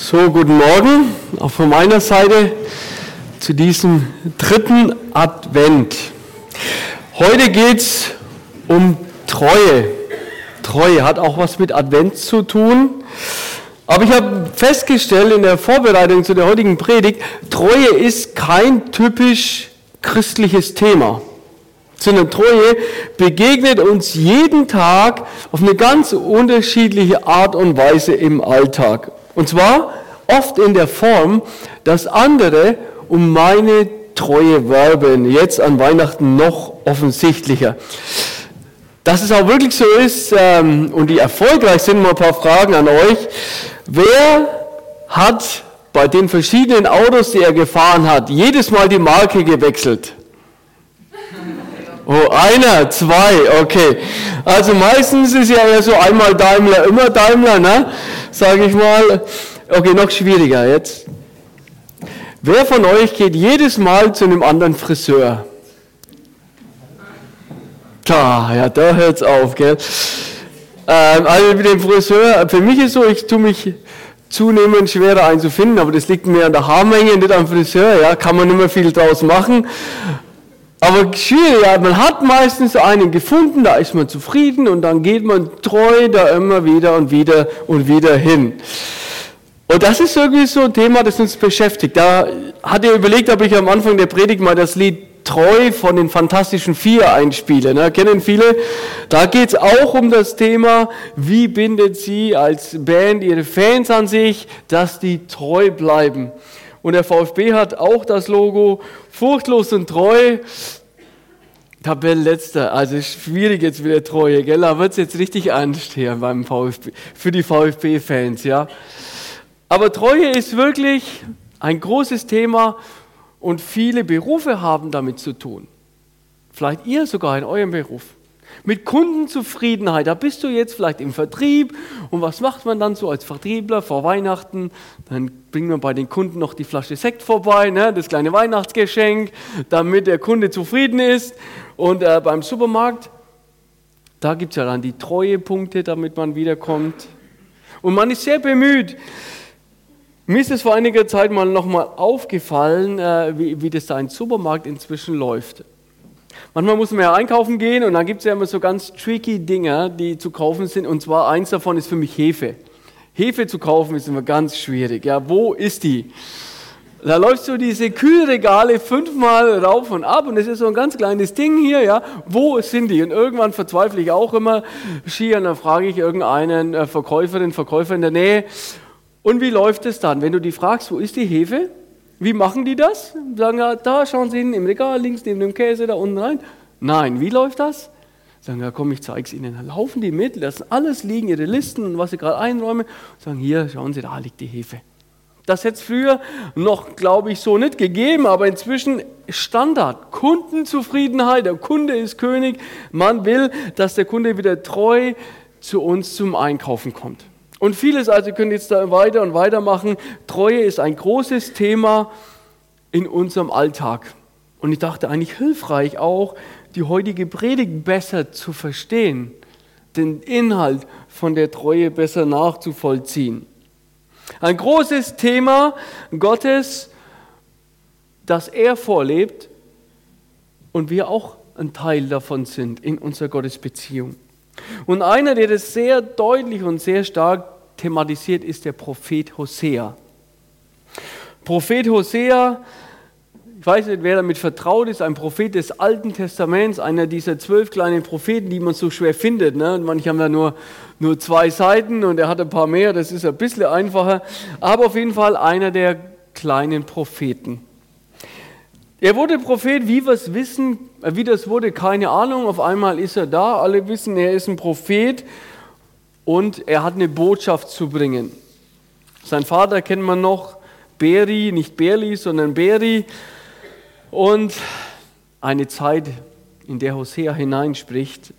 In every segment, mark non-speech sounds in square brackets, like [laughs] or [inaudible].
So, guten Morgen auch von meiner Seite zu diesem dritten Advent. Heute geht es um Treue. Treue hat auch was mit Advent zu tun. Aber ich habe festgestellt in der Vorbereitung zu der heutigen Predigt, Treue ist kein typisch christliches Thema, sondern Treue begegnet uns jeden Tag auf eine ganz unterschiedliche Art und Weise im Alltag. Und zwar oft in der Form, dass andere um meine Treue werben. Jetzt an Weihnachten noch offensichtlicher. Dass es auch wirklich so ist ähm, und die erfolgreich sind, mal ein paar Fragen an euch. Wer hat bei den verschiedenen Autos, die er gefahren hat, jedes Mal die Marke gewechselt? Oh, einer, zwei, okay. Also meistens ist ja eher so einmal Daimler, immer Daimler, ne? Sage ich mal. Okay, noch schwieriger jetzt. Wer von euch geht jedes Mal zu einem anderen Friseur? Da, ja, da hört's auf, gell? Ähm, also mit dem Friseur, für mich ist so, ich tue mich zunehmend schwerer einzufinden, aber das liegt mir an der Haarmenge, nicht am Friseur, ja, kann man nicht mehr viel draus machen. Aber schwierig, ja, man hat meistens einen gefunden, da ist man zufrieden und dann geht man treu da immer wieder und wieder und wieder hin. Und das ist irgendwie so ein Thema, das uns beschäftigt. Da hatte ich überlegt, ob ich am Anfang der Predigt mal das Lied Treu von den Fantastischen Vier einspiele. Ne? Kennen viele? Da geht es auch um das Thema, wie bindet sie als Band ihre Fans an sich, dass die treu bleiben. Und der VfB hat auch das Logo furchtlos und treu. Tabellenletzter, also schwierig jetzt wieder Treue, gell? Da wird es jetzt richtig hier beim VfB, für die VfB-Fans, ja. Aber Treue ist wirklich ein großes Thema und viele Berufe haben damit zu tun. Vielleicht ihr sogar in eurem Beruf mit Kundenzufriedenheit. Da bist du jetzt vielleicht im Vertrieb und was macht man dann so als Vertriebler vor Weihnachten? Dann bringt man bei den Kunden noch die Flasche Sekt vorbei, ne? das kleine Weihnachtsgeschenk, damit der Kunde zufrieden ist. Und äh, beim Supermarkt, da gibt es ja dann die Treuepunkte, damit man wiederkommt. Und man ist sehr bemüht. Mir ist es vor einiger Zeit mal nochmal aufgefallen, äh, wie, wie das da im Supermarkt inzwischen läuft. Manchmal muss man ja einkaufen gehen und dann gibt es ja immer so ganz tricky Dinge, die zu kaufen sind. Und zwar eins davon ist für mich Hefe. Hefe zu kaufen ist immer ganz schwierig. Ja, wo ist die? Da läufst du diese Kühlregale fünfmal rauf und ab und es ist so ein ganz kleines Ding hier, ja. Wo sind die? Und irgendwann verzweifle ich auch immer schier und dann frage ich irgendeinen äh, Verkäuferin, Verkäufer in der Nähe. Und wie läuft es dann? Wenn du die fragst, wo ist die Hefe? Wie machen die das? Sagen ja, da schauen sie hin, im Regal links neben dem Käse da unten rein. Nein, wie läuft das? Sagen ja, komm, ich zeige es ihnen. Dann laufen die mit, lassen alles liegen, ihre Listen und was sie gerade einräumen. Sagen, hier, schauen Sie, da liegt die Hefe. Das hätte es früher noch, glaube ich, so nicht gegeben, aber inzwischen Standard. Kundenzufriedenheit, der Kunde ist König. Man will, dass der Kunde wieder treu zu uns zum Einkaufen kommt. Und vieles, also können jetzt da weiter und weiter machen. Treue ist ein großes Thema in unserem Alltag. Und ich dachte eigentlich hilfreich auch, die heutige Predigt besser zu verstehen, den Inhalt von der Treue besser nachzuvollziehen. Ein großes Thema Gottes, das er vorlebt und wir auch ein Teil davon sind in unserer Gottesbeziehung. Und einer, der das sehr deutlich und sehr stark thematisiert, ist der Prophet Hosea. Prophet Hosea, ich weiß nicht, wer damit vertraut ist, ein Prophet des Alten Testaments, einer dieser zwölf kleinen Propheten, die man so schwer findet. Ne? Manche haben ja nur, nur zwei Seiten und er hat ein paar mehr, das ist ein bisschen einfacher. Aber auf jeden Fall einer der kleinen Propheten. Er wurde Prophet, wie wir es wissen, äh, wie das wurde, keine Ahnung. Auf einmal ist er da. Alle wissen, er ist ein Prophet und er hat eine Botschaft zu bringen. Sein Vater kennt man noch, Beri, nicht Berli, sondern Beri. Und eine Zeit, in der Hosea hineinspricht,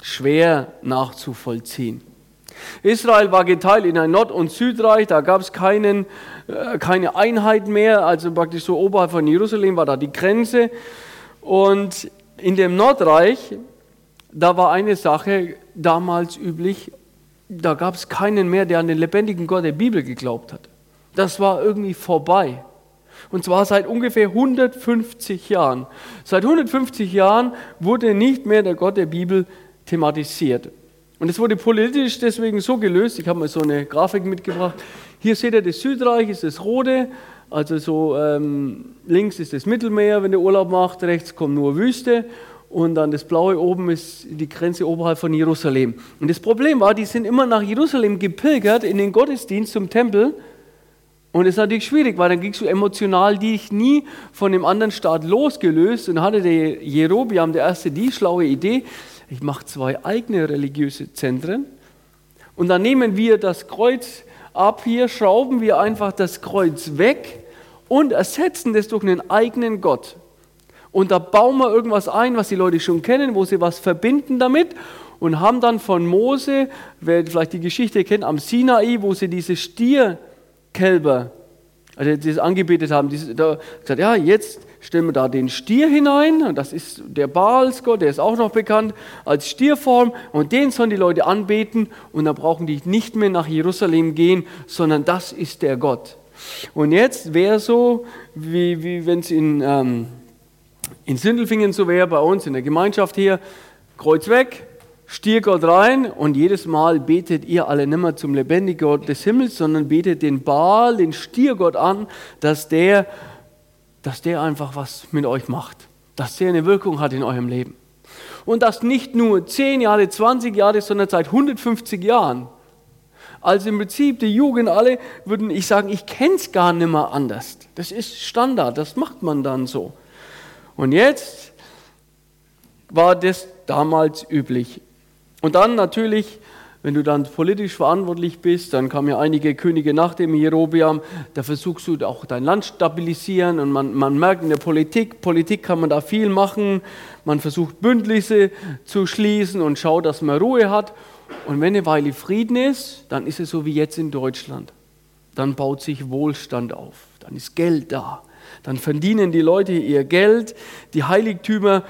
schwer nachzuvollziehen. Israel war geteilt in ein Nord- und Südreich, da gab es keinen, äh, keine Einheit mehr, also praktisch so oberhalb von Jerusalem war da die Grenze. Und in dem Nordreich, da war eine Sache damals üblich, da gab es keinen mehr, der an den lebendigen Gott der Bibel geglaubt hat. Das war irgendwie vorbei. Und zwar seit ungefähr 150 Jahren. Seit 150 Jahren wurde nicht mehr der Gott der Bibel thematisiert. Und es wurde politisch deswegen so gelöst. Ich habe mal so eine Grafik mitgebracht. Hier seht ihr das Südreich, ist das rote. Also so ähm, links ist das Mittelmeer, wenn der Urlaub macht. Rechts kommt nur Wüste. Und dann das Blaue oben ist die Grenze oberhalb von Jerusalem. Und das Problem war, die sind immer nach Jerusalem gepilgert in den Gottesdienst zum Tempel. Und es ist natürlich schwierig, weil dann kriegst du emotional dich nie von dem anderen Staat losgelöst. Und hatte der Jerobiam, der erste, die schlaue Idee, ich mache zwei eigene religiöse Zentren. Und dann nehmen wir das Kreuz ab hier, schrauben wir einfach das Kreuz weg und ersetzen das durch einen eigenen Gott. Und da bauen wir irgendwas ein, was die Leute schon kennen, wo sie was verbinden damit und haben dann von Mose, wer vielleicht die Geschichte kennt, am Sinai, wo sie diese Stierkälber, also die das angebetet haben, die, da gesagt, ja, jetzt stellen wir da den Stier hinein, und das ist der Baalsgott, der ist auch noch bekannt als Stierform, und den sollen die Leute anbeten, und dann brauchen die nicht mehr nach Jerusalem gehen, sondern das ist der Gott. Und jetzt wäre so, wie, wie wenn es in... Ähm, in Sindelfingen so wäre bei uns in der Gemeinschaft hier, Kreuz weg, Stiergott rein und jedes Mal betet ihr alle nicht mehr zum lebendigen Gott des Himmels, sondern betet den Baal, den Stiergott an, dass der, dass der einfach was mit euch macht, dass der eine Wirkung hat in eurem Leben. Und das nicht nur 10 Jahre, 20 Jahre, sondern seit 150 Jahren. Also im Prinzip die Jugend alle würden ich sagen, ich kenne es gar nicht mehr anders. Das ist Standard, das macht man dann so. Und jetzt war das damals üblich. Und dann natürlich, wenn du dann politisch verantwortlich bist, dann kamen ja einige Könige nach dem Jerobiam, da versuchst du auch dein Land stabilisieren und man, man merkt in der Politik, Politik kann man da viel machen, man versucht Bündnisse zu schließen und schaut, dass man Ruhe hat. Und wenn eine Weile Frieden ist, dann ist es so wie jetzt in Deutschland. Dann baut sich Wohlstand auf, dann ist Geld da dann verdienen die Leute ihr Geld. Die Heiligtümer,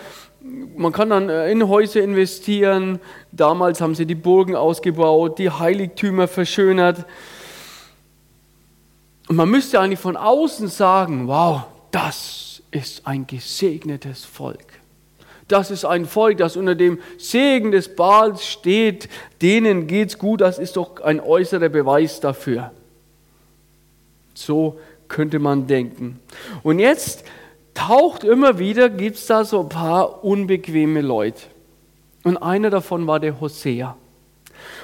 man kann dann äh, in Häuser investieren. Damals haben sie die Burgen ausgebaut, die Heiligtümer verschönert. Und man müsste eigentlich von außen sagen, wow, das ist ein gesegnetes Volk. Das ist ein Volk, das unter dem Segen des Baals steht. Denen geht's gut. Das ist doch ein äußerer Beweis dafür. So könnte man denken. Und jetzt taucht immer wieder, gibt es da so ein paar unbequeme Leute. Und einer davon war der Hosea.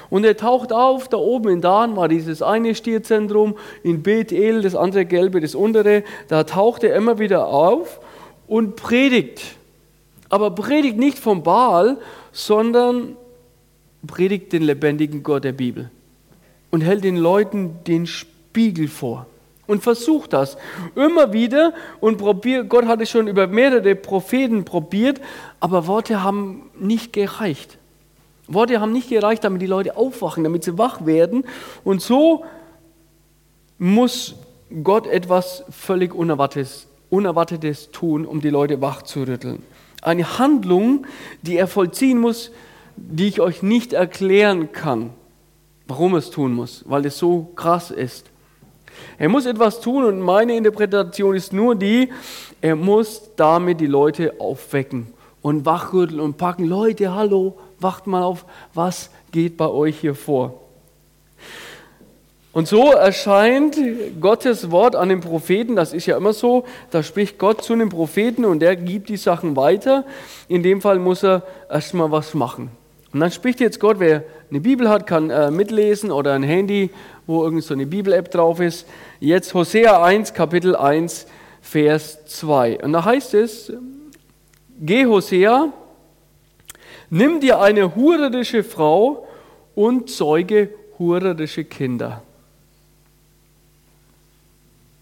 Und er taucht auf, da oben in Dan war dieses eine Stierzentrum, in Bethel, das andere gelbe, das untere, da taucht er immer wieder auf und predigt. Aber predigt nicht vom Baal, sondern predigt den lebendigen Gott der Bibel und hält den Leuten den Spiegel vor und versuch das immer wieder und probier. Gott hat es schon über mehrere Propheten probiert, aber Worte haben nicht gereicht. Worte haben nicht gereicht, damit die Leute aufwachen, damit sie wach werden. Und so muss Gott etwas völlig Unerwartetes, Unerwartetes tun, um die Leute wach zu rütteln. Eine Handlung, die er vollziehen muss, die ich euch nicht erklären kann, warum er es tun muss, weil es so krass ist. Er muss etwas tun und meine Interpretation ist nur die, er muss damit die Leute aufwecken und wachrütteln und packen. Leute, hallo, wacht mal auf, was geht bei euch hier vor? Und so erscheint Gottes Wort an den Propheten, das ist ja immer so, da spricht Gott zu den Propheten und der gibt die Sachen weiter. In dem Fall muss er erstmal was machen. Und dann spricht jetzt Gott, wer eine Bibel hat, kann äh, mitlesen oder ein Handy wo irgend so eine Bibel-App drauf ist. Jetzt Hosea 1, Kapitel 1, Vers 2. Und da heißt es, geh Hosea, nimm dir eine hurerische Frau und zeuge hurerische Kinder.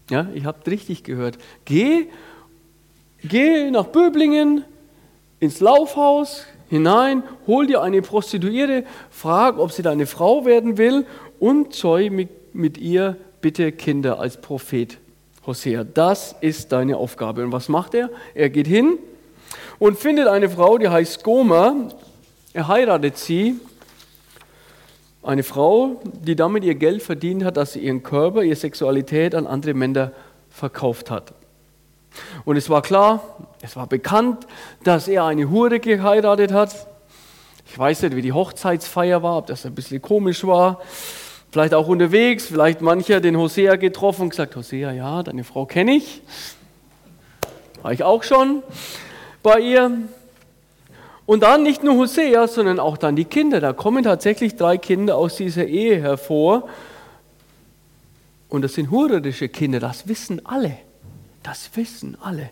Ja, ihr habt richtig gehört. Geh, geh nach Böblingen ins Laufhaus hinein, hol dir eine Prostituierte, frag, ob sie deine Frau werden will und zeu mit, mit ihr bitte Kinder als Prophet Hosea. Das ist deine Aufgabe. Und was macht er? Er geht hin und findet eine Frau, die heißt Gomer. Er heiratet sie. Eine Frau, die damit ihr Geld verdient hat, dass sie ihren Körper, ihre Sexualität an andere Männer verkauft hat. Und es war klar, es war bekannt, dass er eine Hure geheiratet hat. Ich weiß nicht, wie die Hochzeitsfeier war, ob das ein bisschen komisch war. Vielleicht auch unterwegs, vielleicht mancher den Hosea getroffen und gesagt, Hosea, ja, deine Frau kenne ich. War ich auch schon bei ihr. Und dann nicht nur Hosea, sondern auch dann die Kinder. Da kommen tatsächlich drei Kinder aus dieser Ehe hervor. Und das sind hurerische Kinder, das wissen alle. Das wissen alle.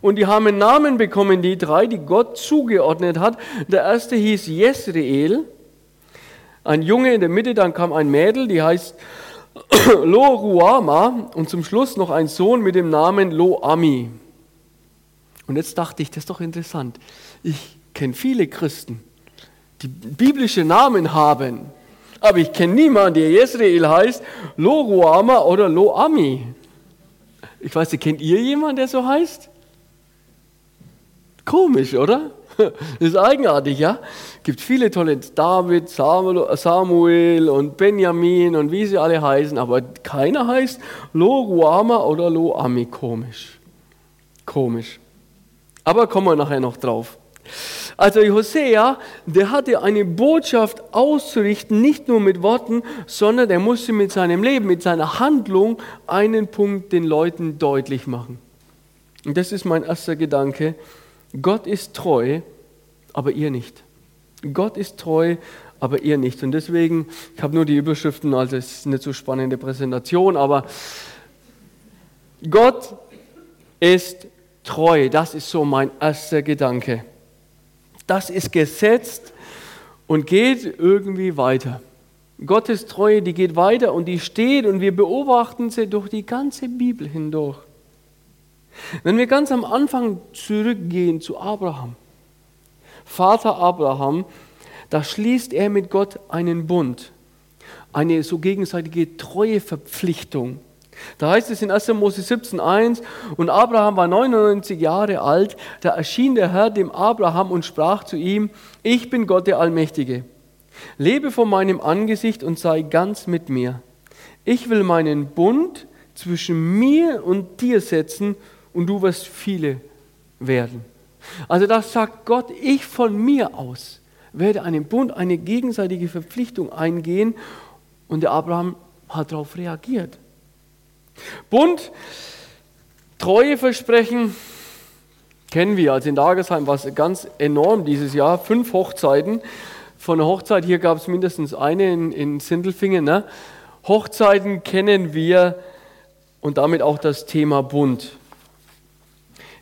Und die haben Namen bekommen, die drei, die Gott zugeordnet hat. Der erste hieß Jesreel, ein Junge in der Mitte, dann kam ein Mädel, die heißt [clears throat] Lo-Ruama und zum Schluss noch ein Sohn mit dem Namen Lo-Ami. Und jetzt dachte ich, das ist doch interessant. Ich kenne viele Christen, die biblische Namen haben, aber ich kenne niemanden, der Jesreel heißt, Lo-Ruama oder Lo-Ami. Ich weiß nicht, kennt ihr jemanden, der so heißt? Komisch, oder? Das [laughs] ist eigenartig, ja? Gibt viele tolle David, Samuel und Benjamin und wie sie alle heißen, aber keiner heißt Lo Ruama oder Lo Ami. Komisch. Komisch. Aber kommen wir nachher noch drauf. Also Hosea, der hatte eine Botschaft auszurichten, nicht nur mit Worten, sondern er musste mit seinem Leben, mit seiner Handlung einen Punkt den Leuten deutlich machen. Und das ist mein erster Gedanke. Gott ist treu, aber ihr nicht. Gott ist treu, aber ihr nicht. Und deswegen, ich habe nur die Überschriften, also es ist eine zu spannende Präsentation, aber Gott ist treu. Das ist so mein erster Gedanke. Das ist gesetzt und geht irgendwie weiter. Gottes Treue, die geht weiter und die steht und wir beobachten sie durch die ganze Bibel hindurch. Wenn wir ganz am Anfang zurückgehen zu Abraham, Vater Abraham, da schließt er mit Gott einen Bund, eine so gegenseitige Treueverpflichtung. Da heißt es in 1. Mose 17,1, und Abraham war 99 Jahre alt, da erschien der Herr dem Abraham und sprach zu ihm, ich bin Gott der Allmächtige. Lebe vor meinem Angesicht und sei ganz mit mir. Ich will meinen Bund zwischen mir und dir setzen und du wirst viele werden. Also das sagt Gott, ich von mir aus werde einen Bund, eine gegenseitige Verpflichtung eingehen und der Abraham hat darauf reagiert. Bund, Treueversprechen kennen wir. Also in Dagesheim war es ganz enorm dieses Jahr. Fünf Hochzeiten. Von der Hochzeit hier gab es mindestens eine in, in Sindelfingen. Ne? Hochzeiten kennen wir und damit auch das Thema Bund.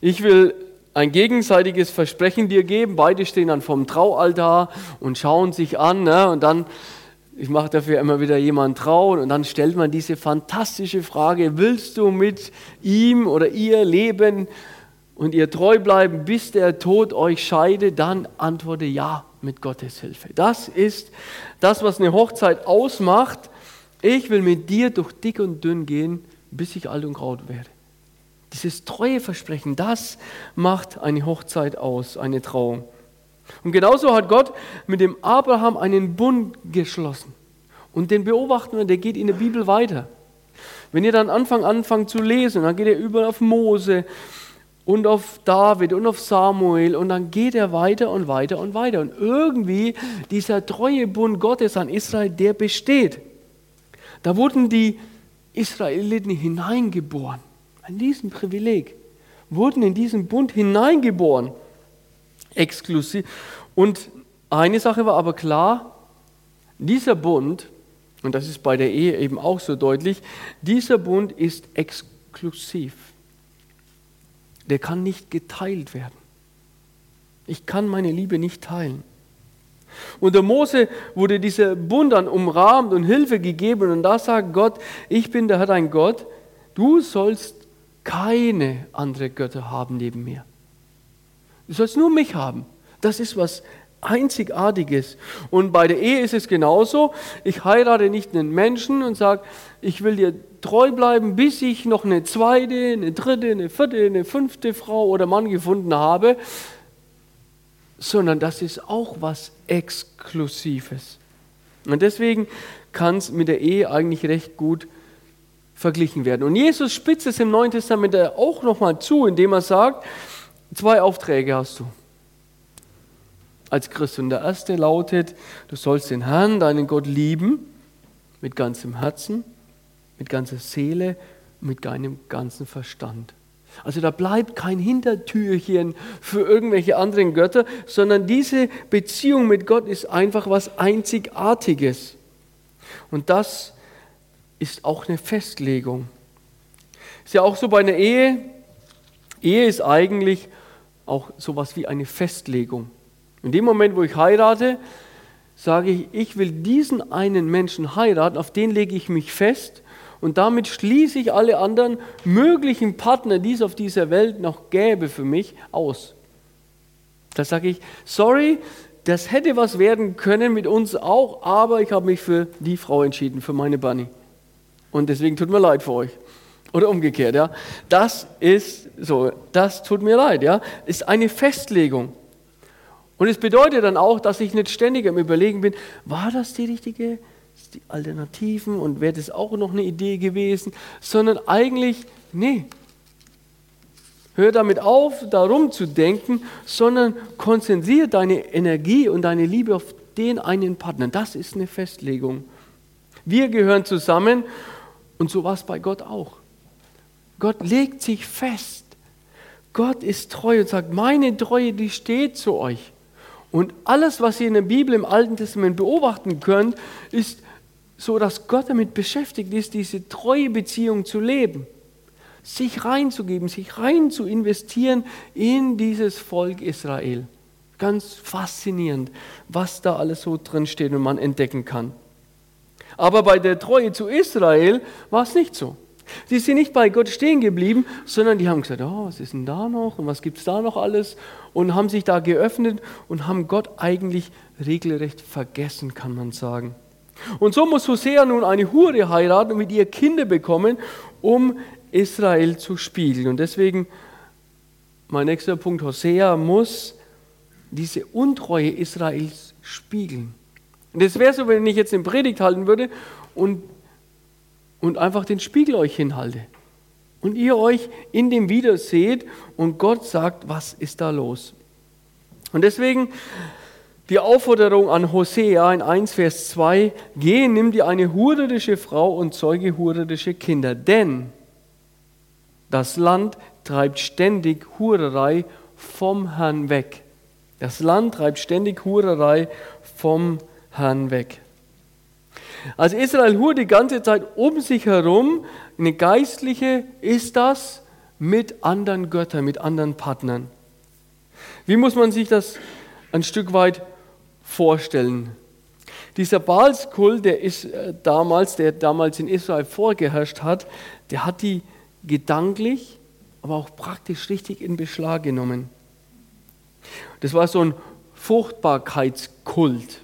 Ich will ein gegenseitiges Versprechen dir geben. Beide stehen dann vom Traualtar und schauen sich an. Ne? Und dann, ich mache dafür immer wieder jemanden trauen. Und dann stellt man diese fantastische Frage: Willst du mit ihm oder ihr leben und ihr treu bleiben, bis der Tod euch scheide? Dann antworte ja mit Gottes Hilfe. Das ist das, was eine Hochzeit ausmacht. Ich will mit dir durch dick und dünn gehen, bis ich alt und graut werde. Dieses treue Versprechen, das macht eine Hochzeit aus, eine Trauung. Und genauso hat Gott mit dem Abraham einen Bund geschlossen. Und den beobachten wir, der geht in der Bibel weiter. Wenn ihr dann anfangt, anfangt zu lesen, dann geht er über auf Mose und auf David und auf Samuel und dann geht er weiter und weiter und weiter. Und irgendwie dieser treue Bund Gottes an Israel, der besteht. Da wurden die Israeliten hineingeboren an diesem Privileg, wurden in diesen Bund hineingeboren, exklusiv. Und eine Sache war aber klar, dieser Bund, und das ist bei der Ehe eben auch so deutlich, dieser Bund ist exklusiv. Der kann nicht geteilt werden. Ich kann meine Liebe nicht teilen. Unter Mose wurde dieser Bund dann umrahmt und Hilfe gegeben und da sagt Gott, ich bin der Herr dein Gott, du sollst keine andere Götter haben neben mir. Du sollst nur mich haben. Das ist was Einzigartiges. Und bei der Ehe ist es genauso. Ich heirate nicht einen Menschen und sage, ich will dir treu bleiben, bis ich noch eine zweite, eine dritte, eine vierte, eine fünfte Frau oder Mann gefunden habe, sondern das ist auch was Exklusives. Und deswegen kann es mit der Ehe eigentlich recht gut verglichen werden. Und Jesus spitzt es im Neuen Testament auch nochmal zu, indem er sagt, zwei Aufträge hast du als Christ. Und der erste lautet, du sollst den Herrn, deinen Gott lieben, mit ganzem Herzen, mit ganzer Seele, mit deinem ganzen Verstand. Also da bleibt kein Hintertürchen für irgendwelche anderen Götter, sondern diese Beziehung mit Gott ist einfach was Einzigartiges. Und das ist auch eine Festlegung. Ist ja auch so bei einer Ehe. Ehe ist eigentlich auch sowas wie eine Festlegung. In dem Moment, wo ich heirate, sage ich, ich will diesen einen Menschen heiraten, auf den lege ich mich fest und damit schließe ich alle anderen möglichen Partner, die es auf dieser Welt noch gäbe für mich, aus. Da sage ich, sorry, das hätte was werden können mit uns auch, aber ich habe mich für die Frau entschieden, für meine Bunny. Und deswegen tut mir leid für euch. Oder umgekehrt, ja. Das ist so, das tut mir leid, ja. Ist eine Festlegung. Und es bedeutet dann auch, dass ich nicht ständig am Überlegen bin, war das die richtige die Alternativen und wäre das auch noch eine Idee gewesen, sondern eigentlich, nee, hör damit auf, darum zu denken, sondern konzentriere deine Energie und deine Liebe auf den einen Partner. Das ist eine Festlegung. Wir gehören zusammen und so war es bei Gott auch. Gott legt sich fest. Gott ist treu und sagt, meine Treue, die steht zu euch. Und alles, was ihr in der Bibel im Alten Testament beobachten könnt, ist so dass Gott damit beschäftigt ist, diese treue Beziehung zu leben, sich reinzugeben, sich rein zu investieren in dieses Volk Israel. Ganz faszinierend, was da alles so drin steht und man entdecken kann. Aber bei der Treue zu Israel war es nicht so. Sie sind nicht bei Gott stehen geblieben, sondern die haben gesagt, oh, was ist denn da noch und was gibt es da noch alles und haben sich da geöffnet und haben Gott eigentlich regelrecht vergessen, kann man sagen. Und so muss Hosea nun eine Hure heiraten und mit ihr Kinder bekommen, um Israel zu spiegeln. Und deswegen, mein nächster Punkt, Hosea muss diese Untreue Israels spiegeln. Und das wäre so, wenn ich jetzt eine Predigt halten würde und, und einfach den Spiegel euch hinhalte. Und ihr euch in dem wieder seht und Gott sagt, was ist da los? Und deswegen die Aufforderung an Hosea in 1, Vers 2, geh, nimm dir eine hurerische Frau und zeuge hurerische Kinder, denn das Land treibt ständig Hurerei vom Herrn weg. Das Land treibt ständig Hurerei vom Herrn weg. Als Israel hurt die ganze Zeit um sich herum, eine geistliche ist das mit anderen Göttern, mit anderen Partnern. Wie muss man sich das ein Stück weit vorstellen. Dieser Baalskult, der ist äh, damals, der damals in Israel vorgeherrscht hat, der hat die gedanklich, aber auch praktisch richtig in Beschlag genommen. Das war so ein Fruchtbarkeitskult.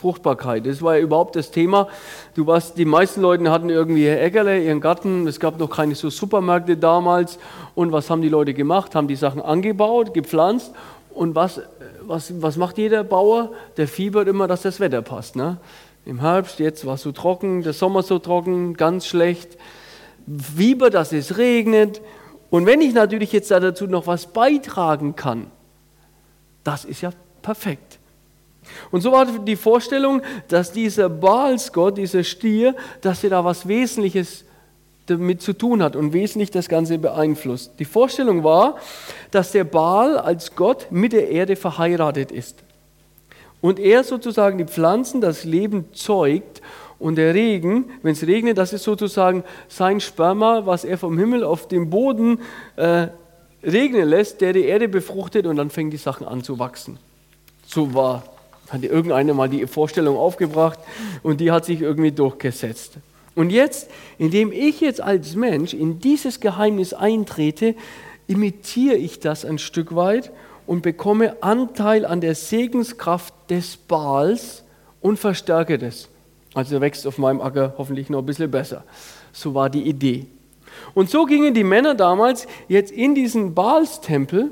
Fruchtbarkeit, das war ja überhaupt das Thema. Du warst, die meisten Leute hatten irgendwie ihr Äckerle, ihren Garten, es gab noch keine so Supermärkte damals. Und was haben die Leute gemacht? Haben die Sachen angebaut, gepflanzt und was was, was macht jeder Bauer? Der fiebert immer, dass das Wetter passt. Ne? Im Herbst, jetzt war es so trocken, der Sommer so trocken, ganz schlecht. Fieber, dass es regnet. Und wenn ich natürlich jetzt dazu noch was beitragen kann, das ist ja perfekt. Und so war die Vorstellung, dass dieser Baalsgott, dieser Stier, dass er da was Wesentliches damit zu tun hat und wesentlich das Ganze beeinflusst. Die Vorstellung war, dass der Baal als Gott mit der Erde verheiratet ist. Und er sozusagen die Pflanzen, das Leben zeugt und der Regen, wenn es regnet, das ist sozusagen sein Sperma, was er vom Himmel auf den Boden äh, regnen lässt, der die Erde befruchtet und dann fängt die Sachen an zu wachsen. So war, hat irgendeiner mal die Vorstellung aufgebracht und die hat sich irgendwie durchgesetzt. Und jetzt, indem ich jetzt als Mensch in dieses Geheimnis eintrete, imitiere ich das ein Stück weit und bekomme Anteil an der Segenskraft des Baals und verstärke das. Also wächst auf meinem Acker hoffentlich noch ein bisschen besser. So war die Idee. Und so gingen die Männer damals jetzt in diesen Baalstempel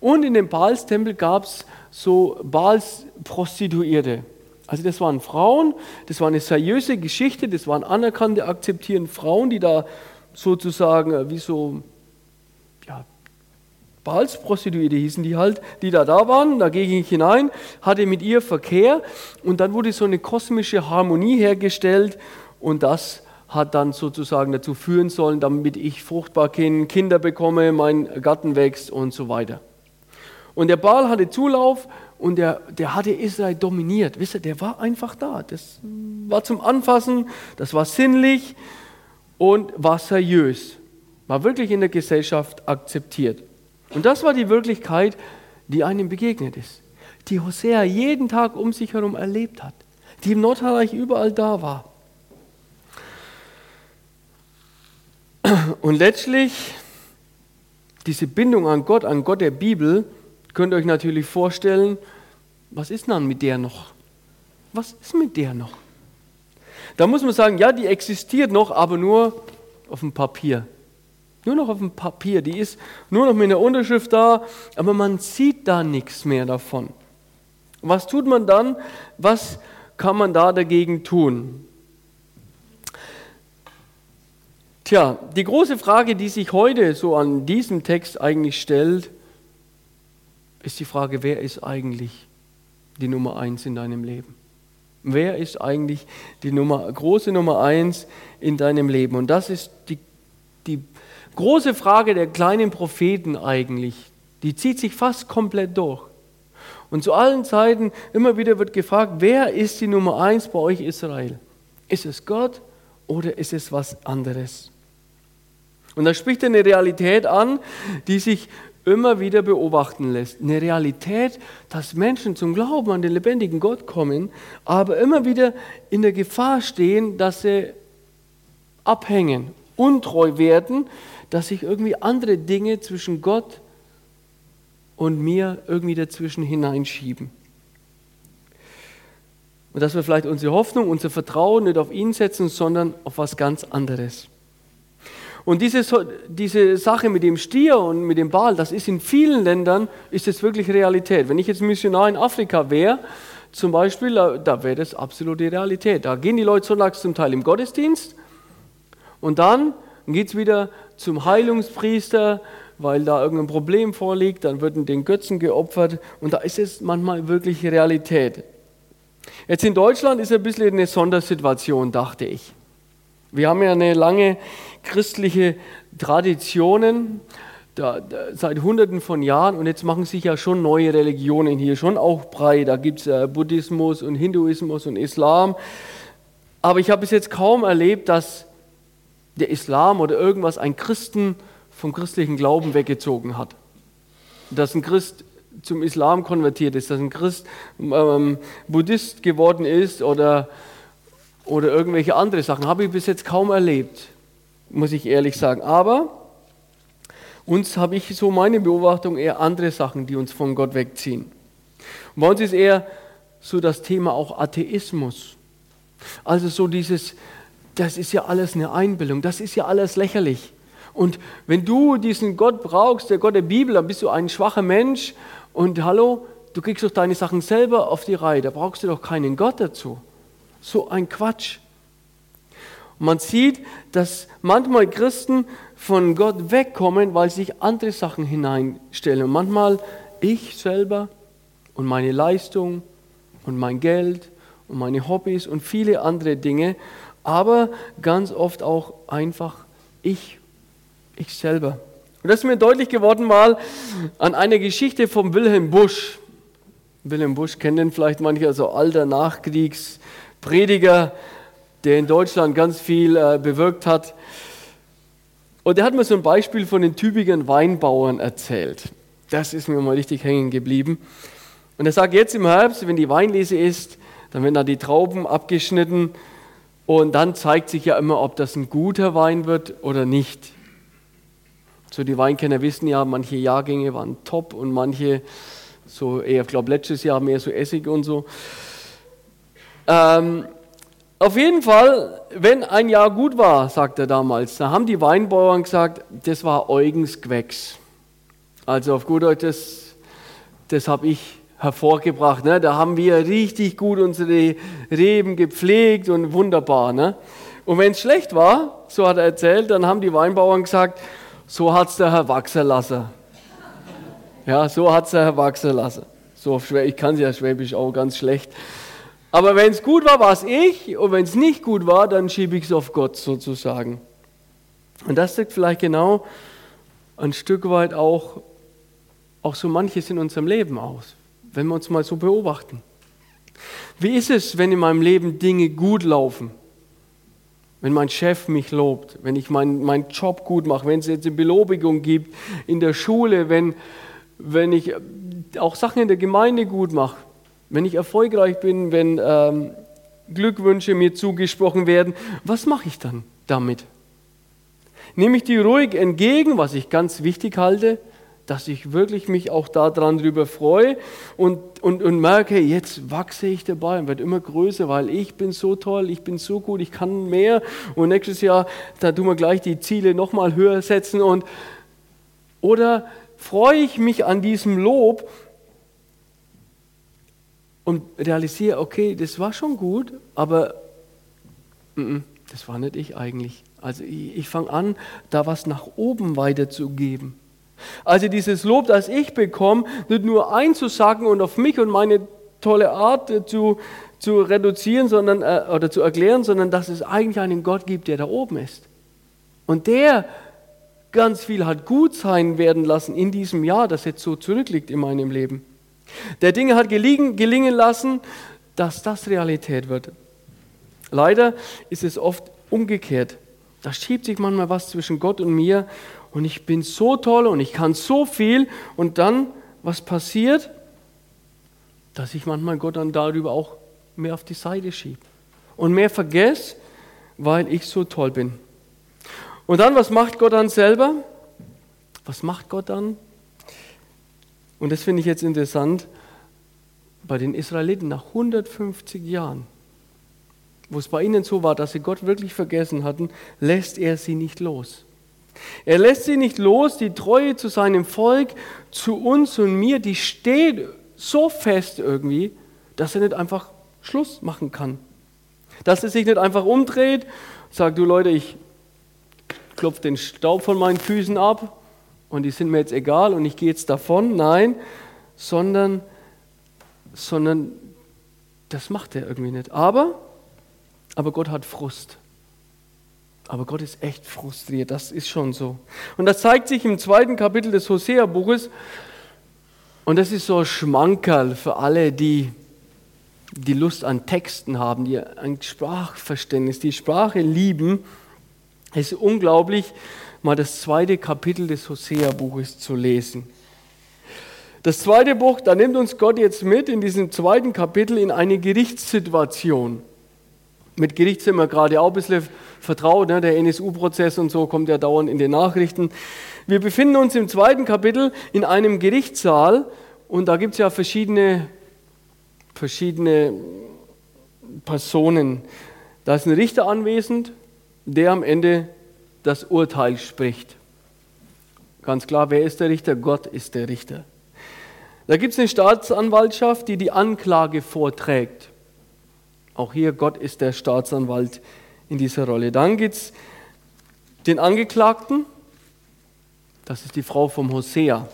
und in dem Baalstempel gab es so Baals Prostituierte. Also das waren Frauen, das war eine seriöse Geschichte, das waren anerkannte, akzeptierende Frauen, die da sozusagen äh, wie so ja, Balsprostituierte hießen die halt, die da da waren, da ging ich hinein, hatte mit ihr Verkehr und dann wurde so eine kosmische Harmonie hergestellt und das hat dann sozusagen dazu führen sollen, damit ich fruchtbar Kinder bekomme, mein Garten wächst und so weiter. Und der Baal hatte Zulauf und der, der hatte Israel dominiert. Wisst ihr, der war einfach da. Das war zum Anfassen, das war sinnlich und war seriös. War wirklich in der Gesellschaft akzeptiert. Und das war die Wirklichkeit, die einem begegnet ist. Die Hosea jeden Tag um sich herum erlebt hat. Die im Nordreich überall da war. Und letztlich diese Bindung an Gott, an Gott der Bibel, könnt euch natürlich vorstellen, was ist dann mit der noch? Was ist mit der noch? Da muss man sagen, ja, die existiert noch, aber nur auf dem Papier. Nur noch auf dem Papier. Die ist nur noch mit einer Unterschrift da, aber man sieht da nichts mehr davon. Was tut man dann? Was kann man da dagegen tun? Tja, die große Frage, die sich heute so an diesem Text eigentlich stellt, ist die Frage, wer ist eigentlich die Nummer eins in deinem Leben? Wer ist eigentlich die Nummer, große Nummer eins in deinem Leben? Und das ist die, die große Frage der kleinen Propheten eigentlich. Die zieht sich fast komplett durch. Und zu allen Zeiten immer wieder wird gefragt, wer ist die Nummer eins bei euch Israel? Ist es Gott oder ist es was anderes? Und da spricht er eine Realität an, die sich immer wieder beobachten lässt. Eine Realität, dass Menschen zum Glauben an den lebendigen Gott kommen, aber immer wieder in der Gefahr stehen, dass sie abhängen, untreu werden, dass sich irgendwie andere Dinge zwischen Gott und mir irgendwie dazwischen hineinschieben. Und dass wir vielleicht unsere Hoffnung, unser Vertrauen nicht auf ihn setzen, sondern auf was ganz anderes. Und diese, diese Sache mit dem Stier und mit dem Ball, das ist in vielen Ländern, ist es wirklich Realität. Wenn ich jetzt Missionar in Afrika wäre, zum Beispiel, da wäre das absolute Realität. Da gehen die Leute sonntags zum Teil im Gottesdienst und dann geht es wieder zum Heilungspriester, weil da irgendein Problem vorliegt, dann wird den Götzen geopfert und da ist es manchmal wirklich Realität. Jetzt in Deutschland ist ein bisschen eine Sondersituation, dachte ich. Wir haben ja eine lange christliche Traditionen da, da, seit Hunderten von Jahren und jetzt machen sich ja schon neue Religionen hier schon auch breit. Da gibt es äh, Buddhismus und Hinduismus und Islam. Aber ich habe bis jetzt kaum erlebt, dass der Islam oder irgendwas ein Christen vom christlichen Glauben weggezogen hat. Dass ein Christ zum Islam konvertiert ist, dass ein Christ ähm, Buddhist geworden ist oder, oder irgendwelche andere Sachen. Habe ich bis jetzt kaum erlebt muss ich ehrlich sagen. Aber uns habe ich so meine Beobachtung eher andere Sachen, die uns von Gott wegziehen. Und bei uns ist eher so das Thema auch Atheismus. Also so dieses, das ist ja alles eine Einbildung, das ist ja alles lächerlich. Und wenn du diesen Gott brauchst, der Gott der Bibel, dann bist du ein schwacher Mensch und hallo, du kriegst doch deine Sachen selber auf die Reihe, da brauchst du doch keinen Gott dazu. So ein Quatsch. Man sieht, dass manchmal Christen von Gott wegkommen, weil sich andere Sachen hineinstellen. Und manchmal ich selber und meine Leistung und mein Geld und meine Hobbys und viele andere Dinge, aber ganz oft auch einfach ich, ich selber. Und das ist mir deutlich geworden mal an einer Geschichte von Wilhelm Busch. Wilhelm Busch kennen vielleicht manche, also alter Nachkriegsprediger, der in Deutschland ganz viel äh, bewirkt hat. Und er hat mir so ein Beispiel von den Tübingen Weinbauern erzählt. Das ist mir mal richtig hängen geblieben. Und er sagt, jetzt im Herbst, wenn die Weinlese ist, dann werden da die Trauben abgeschnitten und dann zeigt sich ja immer, ob das ein guter Wein wird oder nicht. So die Weinkenner wissen ja, manche Jahrgänge waren top und manche so eher, ich glaube letztes Jahr mehr so Essig und so. Ähm, auf jeden Fall, wenn ein Jahr gut war, sagt er damals, da haben die Weinbauern gesagt, das war Eugens Gewächs. Also auf gut Deutsch, das, das habe ich hervorgebracht. Ne? Da haben wir richtig gut unsere Reben gepflegt und wunderbar. Ne? Und wenn es schlecht war, so hat er erzählt, dann haben die Weinbauern gesagt, so hat es der Herr wachsen lassen. Ja, so hat es der Herr wachsen lassen. So, ich kann es ja Schwäbisch auch ganz schlecht. Aber wenn es gut war, war es ich. Und wenn es nicht gut war, dann schiebe ich es auf Gott sozusagen. Und das sagt vielleicht genau ein Stück weit auch, auch so manches in unserem Leben aus, wenn wir uns mal so beobachten. Wie ist es, wenn in meinem Leben Dinge gut laufen? Wenn mein Chef mich lobt, wenn ich meinen mein Job gut mache, wenn es jetzt eine Belobigung gibt in der Schule, wenn, wenn ich auch Sachen in der Gemeinde gut mache, wenn ich erfolgreich bin, wenn ähm, Glückwünsche mir zugesprochen werden, was mache ich dann damit? Nehme ich die ruhig entgegen, was ich ganz wichtig halte, dass ich wirklich mich auch daran drüber freue und, und, und merke, jetzt wachse ich dabei und werde immer größer, weil ich bin so toll, ich bin so gut, ich kann mehr und nächstes Jahr, da tun wir gleich die Ziele nochmal höher setzen und oder freue ich mich an diesem Lob und realisiere, okay, das war schon gut, aber mm, das war nicht ich eigentlich. Also ich, ich fange an, da was nach oben weiterzugeben. Also dieses Lob, das ich bekomme, nicht nur einzusagen und auf mich und meine tolle Art zu, zu reduzieren sondern, äh, oder zu erklären, sondern dass es eigentlich einen Gott gibt, der da oben ist. Und der ganz viel hat gut sein werden lassen in diesem Jahr, das jetzt so zurückliegt in meinem Leben. Der Dinge hat gelingen, gelingen lassen, dass das Realität wird. Leider ist es oft umgekehrt. Da schiebt sich manchmal was zwischen Gott und mir und ich bin so toll und ich kann so viel und dann, was passiert? Dass ich manchmal Gott dann darüber auch mehr auf die Seite schiebe und mehr vergesse, weil ich so toll bin. Und dann, was macht Gott dann selber? Was macht Gott dann? Und das finde ich jetzt interessant bei den Israeliten nach 150 Jahren, wo es bei ihnen so war, dass sie Gott wirklich vergessen hatten, lässt er sie nicht los. Er lässt sie nicht los, die Treue zu seinem Volk, zu uns und mir, die steht so fest irgendwie, dass er nicht einfach Schluss machen kann. Dass er sich nicht einfach umdreht, sagt, du Leute, ich klopfe den Staub von meinen Füßen ab und die sind mir jetzt egal und ich gehe jetzt davon. Nein, sondern, sondern das macht er irgendwie nicht. Aber, aber Gott hat Frust. Aber Gott ist echt frustriert, das ist schon so. Und das zeigt sich im zweiten Kapitel des Hosea-Buches. Und das ist so ein Schmankerl für alle, die die Lust an Texten haben, die ein Sprachverständnis, die Sprache lieben. Es ist unglaublich, mal das zweite Kapitel des Hosea-Buches zu lesen. Das zweite Buch, da nimmt uns Gott jetzt mit in diesem zweiten Kapitel in eine Gerichtssituation. Mit Gericht sind wir gerade auch ein bisschen vertraut, ne? der NSU-Prozess und so kommt ja dauernd in den Nachrichten. Wir befinden uns im zweiten Kapitel in einem Gerichtssaal und da gibt es ja verschiedene, verschiedene Personen. Da ist ein Richter anwesend, der am Ende das Urteil spricht. Ganz klar, wer ist der Richter? Gott ist der Richter. Da gibt es eine Staatsanwaltschaft, die die Anklage vorträgt. Auch hier, Gott ist der Staatsanwalt in dieser Rolle. Dann gibt es den Angeklagten, das ist die Frau vom Hosea,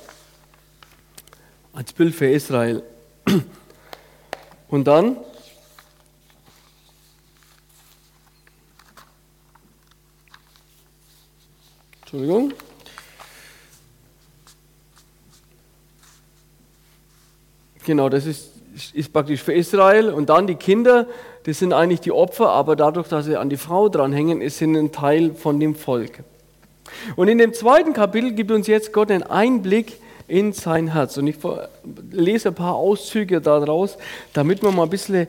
als Bild für Israel. Und dann Entschuldigung. Genau, das ist, ist praktisch für Israel. Und dann die Kinder, das sind eigentlich die Opfer, aber dadurch, dass sie an die Frau dranhängen, ist sie ein Teil von dem Volk. Und in dem zweiten Kapitel gibt uns jetzt Gott einen Einblick in sein Herz. Und ich lese ein paar Auszüge daraus, damit wir mal ein bisschen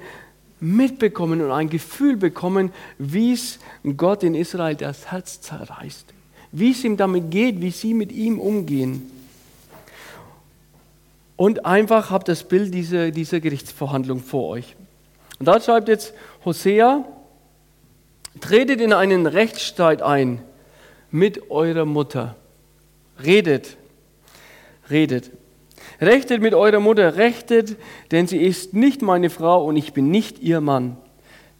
mitbekommen und ein Gefühl bekommen, wie es Gott in Israel das Herz zerreißt wie es ihm damit geht, wie sie mit ihm umgehen. Und einfach habt das Bild dieser, dieser Gerichtsverhandlung vor euch. Und da schreibt jetzt Hosea, tretet in einen Rechtsstreit ein mit eurer Mutter. Redet, redet. Rechtet mit eurer Mutter, rechtet, denn sie ist nicht meine Frau und ich bin nicht ihr Mann,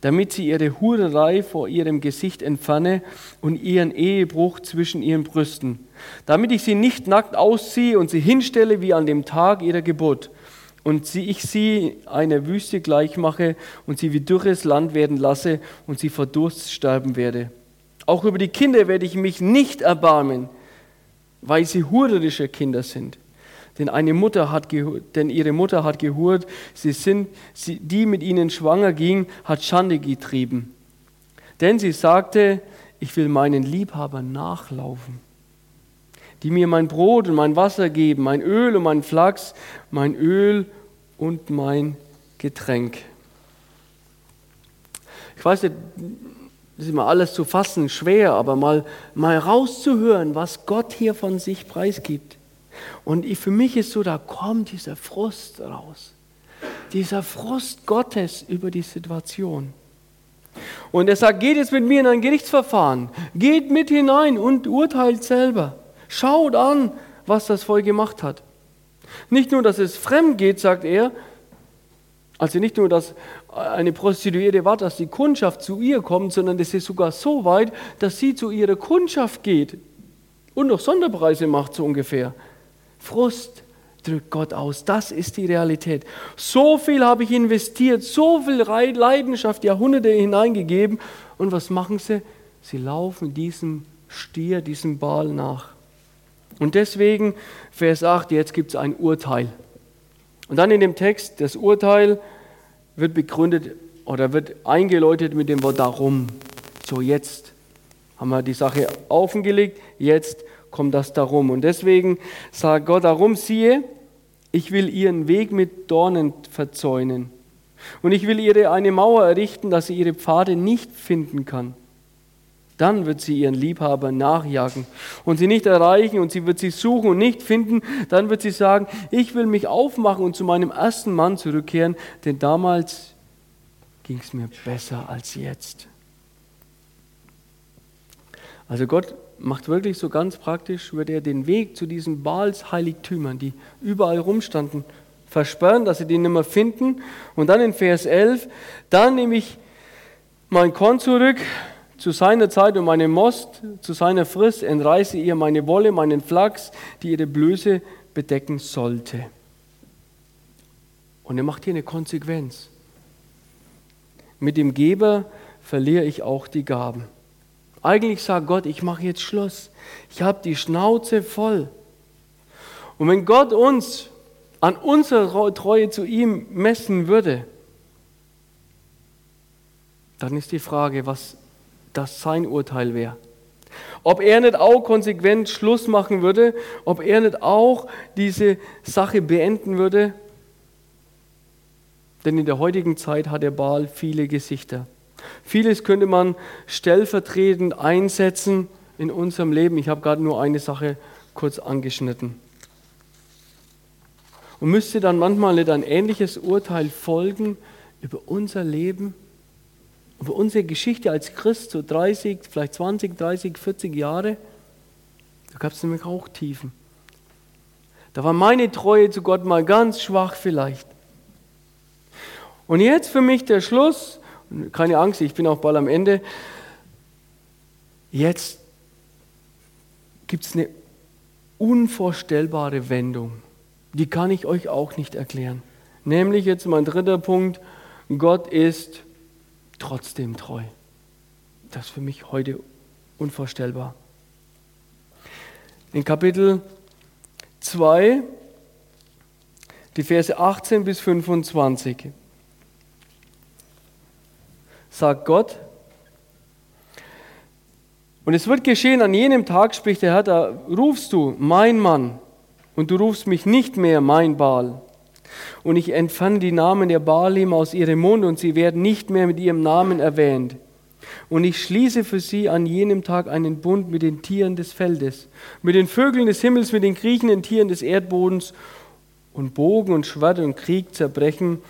damit sie ihre Hurerei vor ihrem Gesicht entferne und ihren Ehebruch zwischen ihren Brüsten, damit ich sie nicht nackt ausziehe und sie hinstelle wie an dem Tag ihrer Geburt und sie, ich sie einer Wüste gleichmache und sie wie dürres Land werden lasse und sie vor Durst sterben werde. Auch über die Kinder werde ich mich nicht erbarmen, weil sie hurerische Kinder sind. Denn, eine Mutter hat denn ihre Mutter hat gehurt, sie sind, sie, die mit ihnen schwanger ging, hat Schande getrieben. Denn sie sagte, ich will meinen Liebhaber nachlaufen, die mir mein Brot und mein Wasser geben, mein Öl und mein Flachs, mein Öl und mein Getränk. Ich weiß nicht, das ist immer alles zu fassen, schwer, aber mal, mal rauszuhören, was Gott hier von sich preisgibt. Und ich, für mich ist so, da kommt dieser Frust raus. Dieser Frust Gottes über die Situation. Und er sagt, geht jetzt mit mir in ein Gerichtsverfahren. Geht mit hinein und urteilt selber. Schaut an, was das Volk gemacht hat. Nicht nur, dass es fremd geht, sagt er, also nicht nur, dass eine Prostituierte war, dass die Kundschaft zu ihr kommt, sondern es ist sogar so weit, dass sie zu ihrer Kundschaft geht und noch Sonderpreise macht, so ungefähr. Frust drückt Gott aus. Das ist die Realität. So viel habe ich investiert, so viel Leidenschaft, Jahrhunderte hineingegeben. Und was machen sie? Sie laufen diesem Stier, diesem Ball nach. Und deswegen, Vers 8, jetzt gibt es ein Urteil. Und dann in dem Text, das Urteil wird begründet oder wird eingeläutet mit dem Wort darum. So, jetzt haben wir die Sache offengelegt, jetzt kommt das darum. Und deswegen sagt Gott darum, siehe, ich will ihren Weg mit Dornen verzäunen. Und ich will ihr eine Mauer errichten, dass sie ihre Pfade nicht finden kann. Dann wird sie ihren Liebhaber nachjagen und sie nicht erreichen und sie wird sie suchen und nicht finden. Dann wird sie sagen, ich will mich aufmachen und zu meinem ersten Mann zurückkehren, denn damals ging es mir besser als jetzt. Also Gott macht wirklich so ganz praktisch, wird er den Weg zu diesen Baals Heiligtümern, die überall rumstanden, versperren, dass sie die nicht mehr finden. Und dann in Vers 11, dann nehme ich mein Korn zurück zu seiner Zeit und meinen Most, zu seiner Frist entreiße ihr meine Wolle, meinen Flachs, die ihre Blöße bedecken sollte. Und er macht hier eine Konsequenz. Mit dem Geber verliere ich auch die Gaben. Eigentlich sagt Gott, ich mache jetzt Schluss. Ich habe die Schnauze voll. Und wenn Gott uns an unserer Treue zu ihm messen würde, dann ist die Frage, was das sein Urteil wäre. Ob er nicht auch konsequent Schluss machen würde, ob er nicht auch diese Sache beenden würde. Denn in der heutigen Zeit hat der Baal viele Gesichter. Vieles könnte man stellvertretend einsetzen in unserem Leben. Ich habe gerade nur eine Sache kurz angeschnitten. Und müsste dann manchmal nicht ein ähnliches Urteil folgen über unser Leben, über unsere Geschichte als Christ, so 30, vielleicht 20, 30, 40 Jahre? Da gab es nämlich auch Tiefen. Da war meine Treue zu Gott mal ganz schwach vielleicht. Und jetzt für mich der Schluss, keine Angst, ich bin auch bald am Ende. Jetzt gibt es eine unvorstellbare Wendung. Die kann ich euch auch nicht erklären. Nämlich jetzt mein dritter Punkt, Gott ist trotzdem treu. Das ist für mich heute unvorstellbar. In Kapitel 2, die Verse 18 bis 25 sagt Gott. Und es wird geschehen an jenem Tag, spricht der Herr, da rufst du, mein Mann, und du rufst mich nicht mehr, mein Baal. Und ich entferne die Namen der Baalim aus ihrem Mund, und sie werden nicht mehr mit ihrem Namen erwähnt. Und ich schließe für sie an jenem Tag einen Bund mit den Tieren des Feldes, mit den Vögeln des Himmels, mit den kriechenden Tieren des Erdbodens, und Bogen und Schwert und Krieg zerbrechen,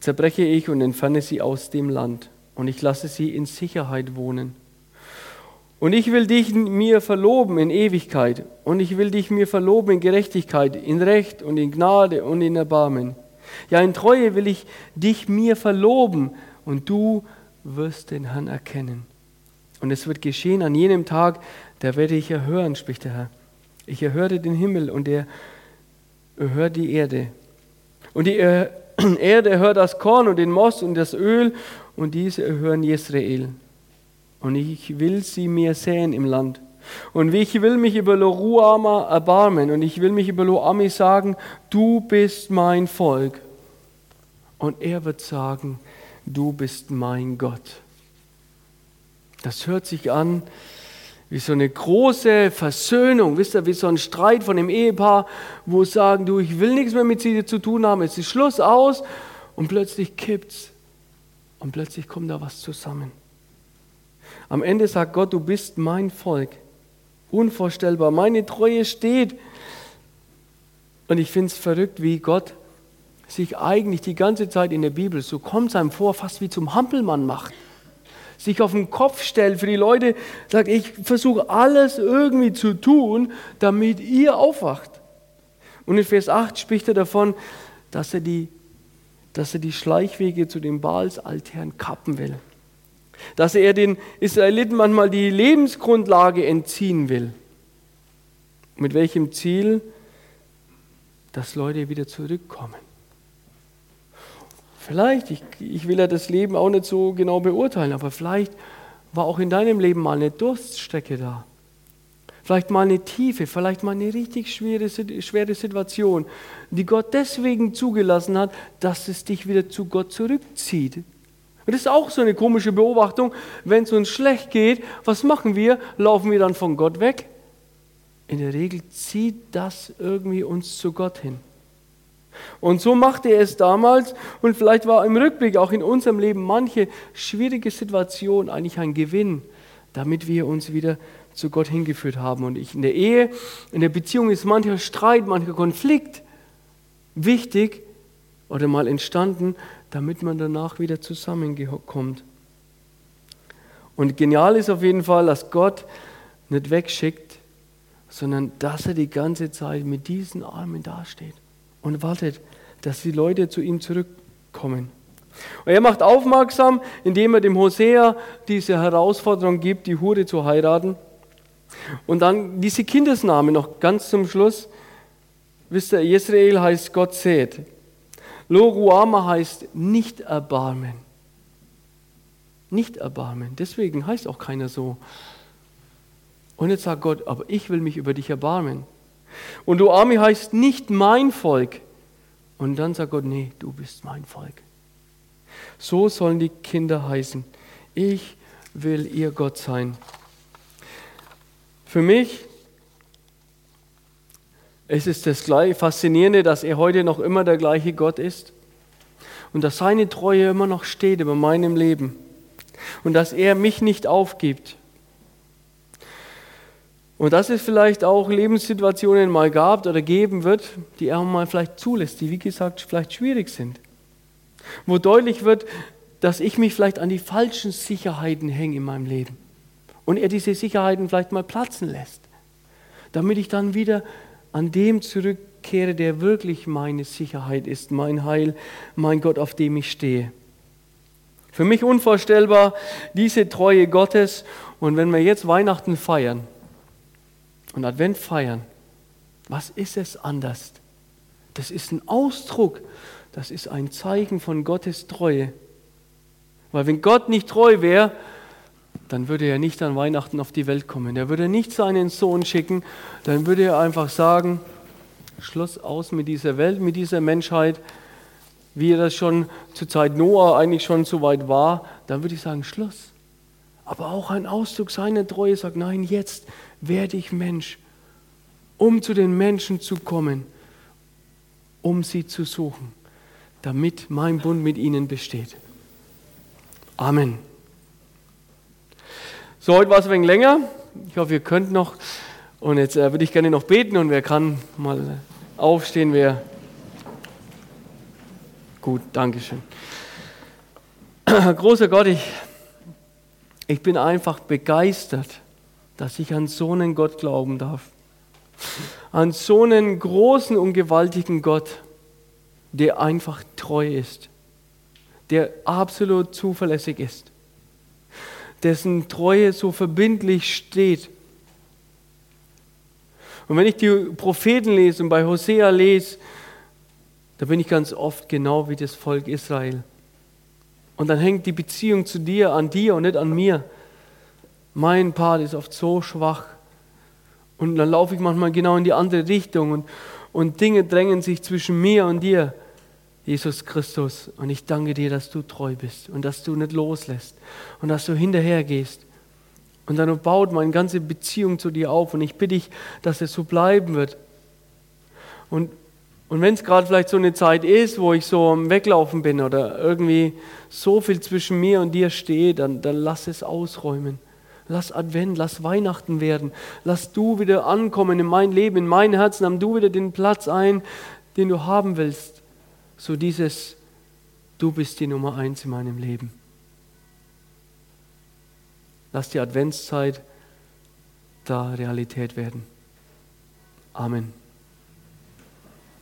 zerbreche ich und entferne sie aus dem Land und ich lasse sie in Sicherheit wohnen. Und ich will dich mir verloben in Ewigkeit. Und ich will dich mir verloben in Gerechtigkeit, in Recht und in Gnade und in Erbarmen. Ja, in Treue will ich dich mir verloben und du wirst den Herrn erkennen. Und es wird geschehen an jenem Tag, da werde ich erhören, spricht der Herr. Ich erhöre den Himmel und er erhört die Erde. Und die [clears throat] Erde erhört das Korn und den Most und das Öl und diese erhören Jesrael und ich will sie mir säen im Land. Und ich will mich über Loruama erbarmen und ich will mich über Loami sagen, du bist mein Volk. Und er wird sagen, du bist mein Gott. Das hört sich an wie so eine große Versöhnung, wisst ihr, wie so ein Streit von dem Ehepaar, wo sagen, du, ich will nichts mehr mit dir zu tun haben, es ist Schluss aus und plötzlich kippt's und plötzlich kommt da was zusammen. Am Ende sagt Gott, du bist mein Volk. Unvorstellbar. Meine Treue steht. Und ich finde es verrückt, wie Gott sich eigentlich die ganze Zeit in der Bibel, so kommt es einem vor, fast wie zum Hampelmann macht. Sich auf den Kopf stellt für die Leute, sagt, ich versuche alles irgendwie zu tun, damit ihr aufwacht. Und in Vers 8 spricht er davon, dass er die, dass er die Schleichwege zu den Baalsaltären kappen will dass er den Israeliten manchmal die Lebensgrundlage entziehen will. Mit welchem Ziel? Dass Leute wieder zurückkommen. Vielleicht, ich, ich will ja das Leben auch nicht so genau beurteilen, aber vielleicht war auch in deinem Leben mal eine Durststrecke da. Vielleicht mal eine Tiefe, vielleicht mal eine richtig schwere, schwere Situation, die Gott deswegen zugelassen hat, dass es dich wieder zu Gott zurückzieht, und das ist auch so eine komische Beobachtung. Wenn es uns schlecht geht, was machen wir? Laufen wir dann von Gott weg? In der Regel zieht das irgendwie uns zu Gott hin. Und so machte er es damals und vielleicht war im Rückblick auch in unserem Leben manche schwierige Situation eigentlich ein Gewinn, damit wir uns wieder zu Gott hingeführt haben. Und ich in der Ehe, in der Beziehung ist mancher Streit, mancher Konflikt wichtig oder mal entstanden, damit man danach wieder zusammenkommt. Und genial ist auf jeden Fall, dass Gott nicht wegschickt, sondern dass er die ganze Zeit mit diesen Armen dasteht und wartet, dass die Leute zu ihm zurückkommen. Und er macht aufmerksam, indem er dem Hosea diese Herausforderung gibt, die Hure zu heiraten. Und dann diese Kindesname noch ganz zum Schluss. Wisst ihr, Israel heißt Gott sät. Loruama heißt nicht erbarmen. Nicht erbarmen. Deswegen heißt auch keiner so. Und jetzt sagt Gott, aber ich will mich über dich erbarmen. Und Loami heißt nicht mein Volk. Und dann sagt Gott, nee, du bist mein Volk. So sollen die Kinder heißen. Ich will ihr Gott sein. Für mich es ist das Faszinierende, dass er heute noch immer der gleiche Gott ist und dass seine Treue immer noch steht über meinem Leben und dass er mich nicht aufgibt. Und dass es vielleicht auch Lebenssituationen mal gab oder geben wird, die er mal vielleicht zulässt, die wie gesagt vielleicht schwierig sind. Wo deutlich wird, dass ich mich vielleicht an die falschen Sicherheiten hänge in meinem Leben und er diese Sicherheiten vielleicht mal platzen lässt, damit ich dann wieder an dem zurückkehre, der wirklich meine Sicherheit ist, mein Heil, mein Gott, auf dem ich stehe. Für mich unvorstellbar diese Treue Gottes. Und wenn wir jetzt Weihnachten feiern und Advent feiern, was ist es anders? Das ist ein Ausdruck, das ist ein Zeichen von Gottes Treue. Weil wenn Gott nicht treu wäre, dann würde er nicht an Weihnachten auf die Welt kommen. Er würde nicht seinen Sohn schicken, dann würde er einfach sagen, Schluss aus mit dieser Welt, mit dieser Menschheit, wie er das schon zur Zeit Noah eigentlich schon so weit war, dann würde ich sagen, Schluss. Aber auch ein Ausdruck seiner Treue sagt, nein, jetzt werde ich Mensch, um zu den Menschen zu kommen, um sie zu suchen, damit mein Bund mit ihnen besteht. Amen. So, heute war es ein wenig länger. Ich hoffe, ihr könnt noch. Und jetzt äh, würde ich gerne noch beten und wer kann mal aufstehen, wer. Gut, Dankeschön. [clears throat] Großer Gott, ich, ich bin einfach begeistert dass ich an so einen Gott glauben darf. An so einen großen und gewaltigen Gott, der einfach treu ist, der absolut zuverlässig ist, dessen Treue so verbindlich steht. Und wenn ich die Propheten lese und bei Hosea lese, da bin ich ganz oft genau wie das Volk Israel. Und dann hängt die Beziehung zu dir an dir und nicht an mir. Mein Part ist oft so schwach. Und dann laufe ich manchmal genau in die andere Richtung und, und Dinge drängen sich zwischen mir und dir. Jesus Christus, und ich danke dir, dass du treu bist und dass du nicht loslässt und dass du hinterher gehst. Und dann baut meine ganze Beziehung zu dir auf und ich bitte dich, dass es so bleiben wird. Und und wenn es gerade vielleicht so eine Zeit ist, wo ich so am Weglaufen bin oder irgendwie so viel zwischen mir und dir steht, dann, dann lass es ausräumen. Lass Advent, lass Weihnachten werden. Lass du wieder ankommen in mein Leben, in mein Herzen. Nimm du wieder den Platz ein, den du haben willst. So dieses, du bist die Nummer eins in meinem Leben. Lass die Adventszeit da Realität werden. Amen.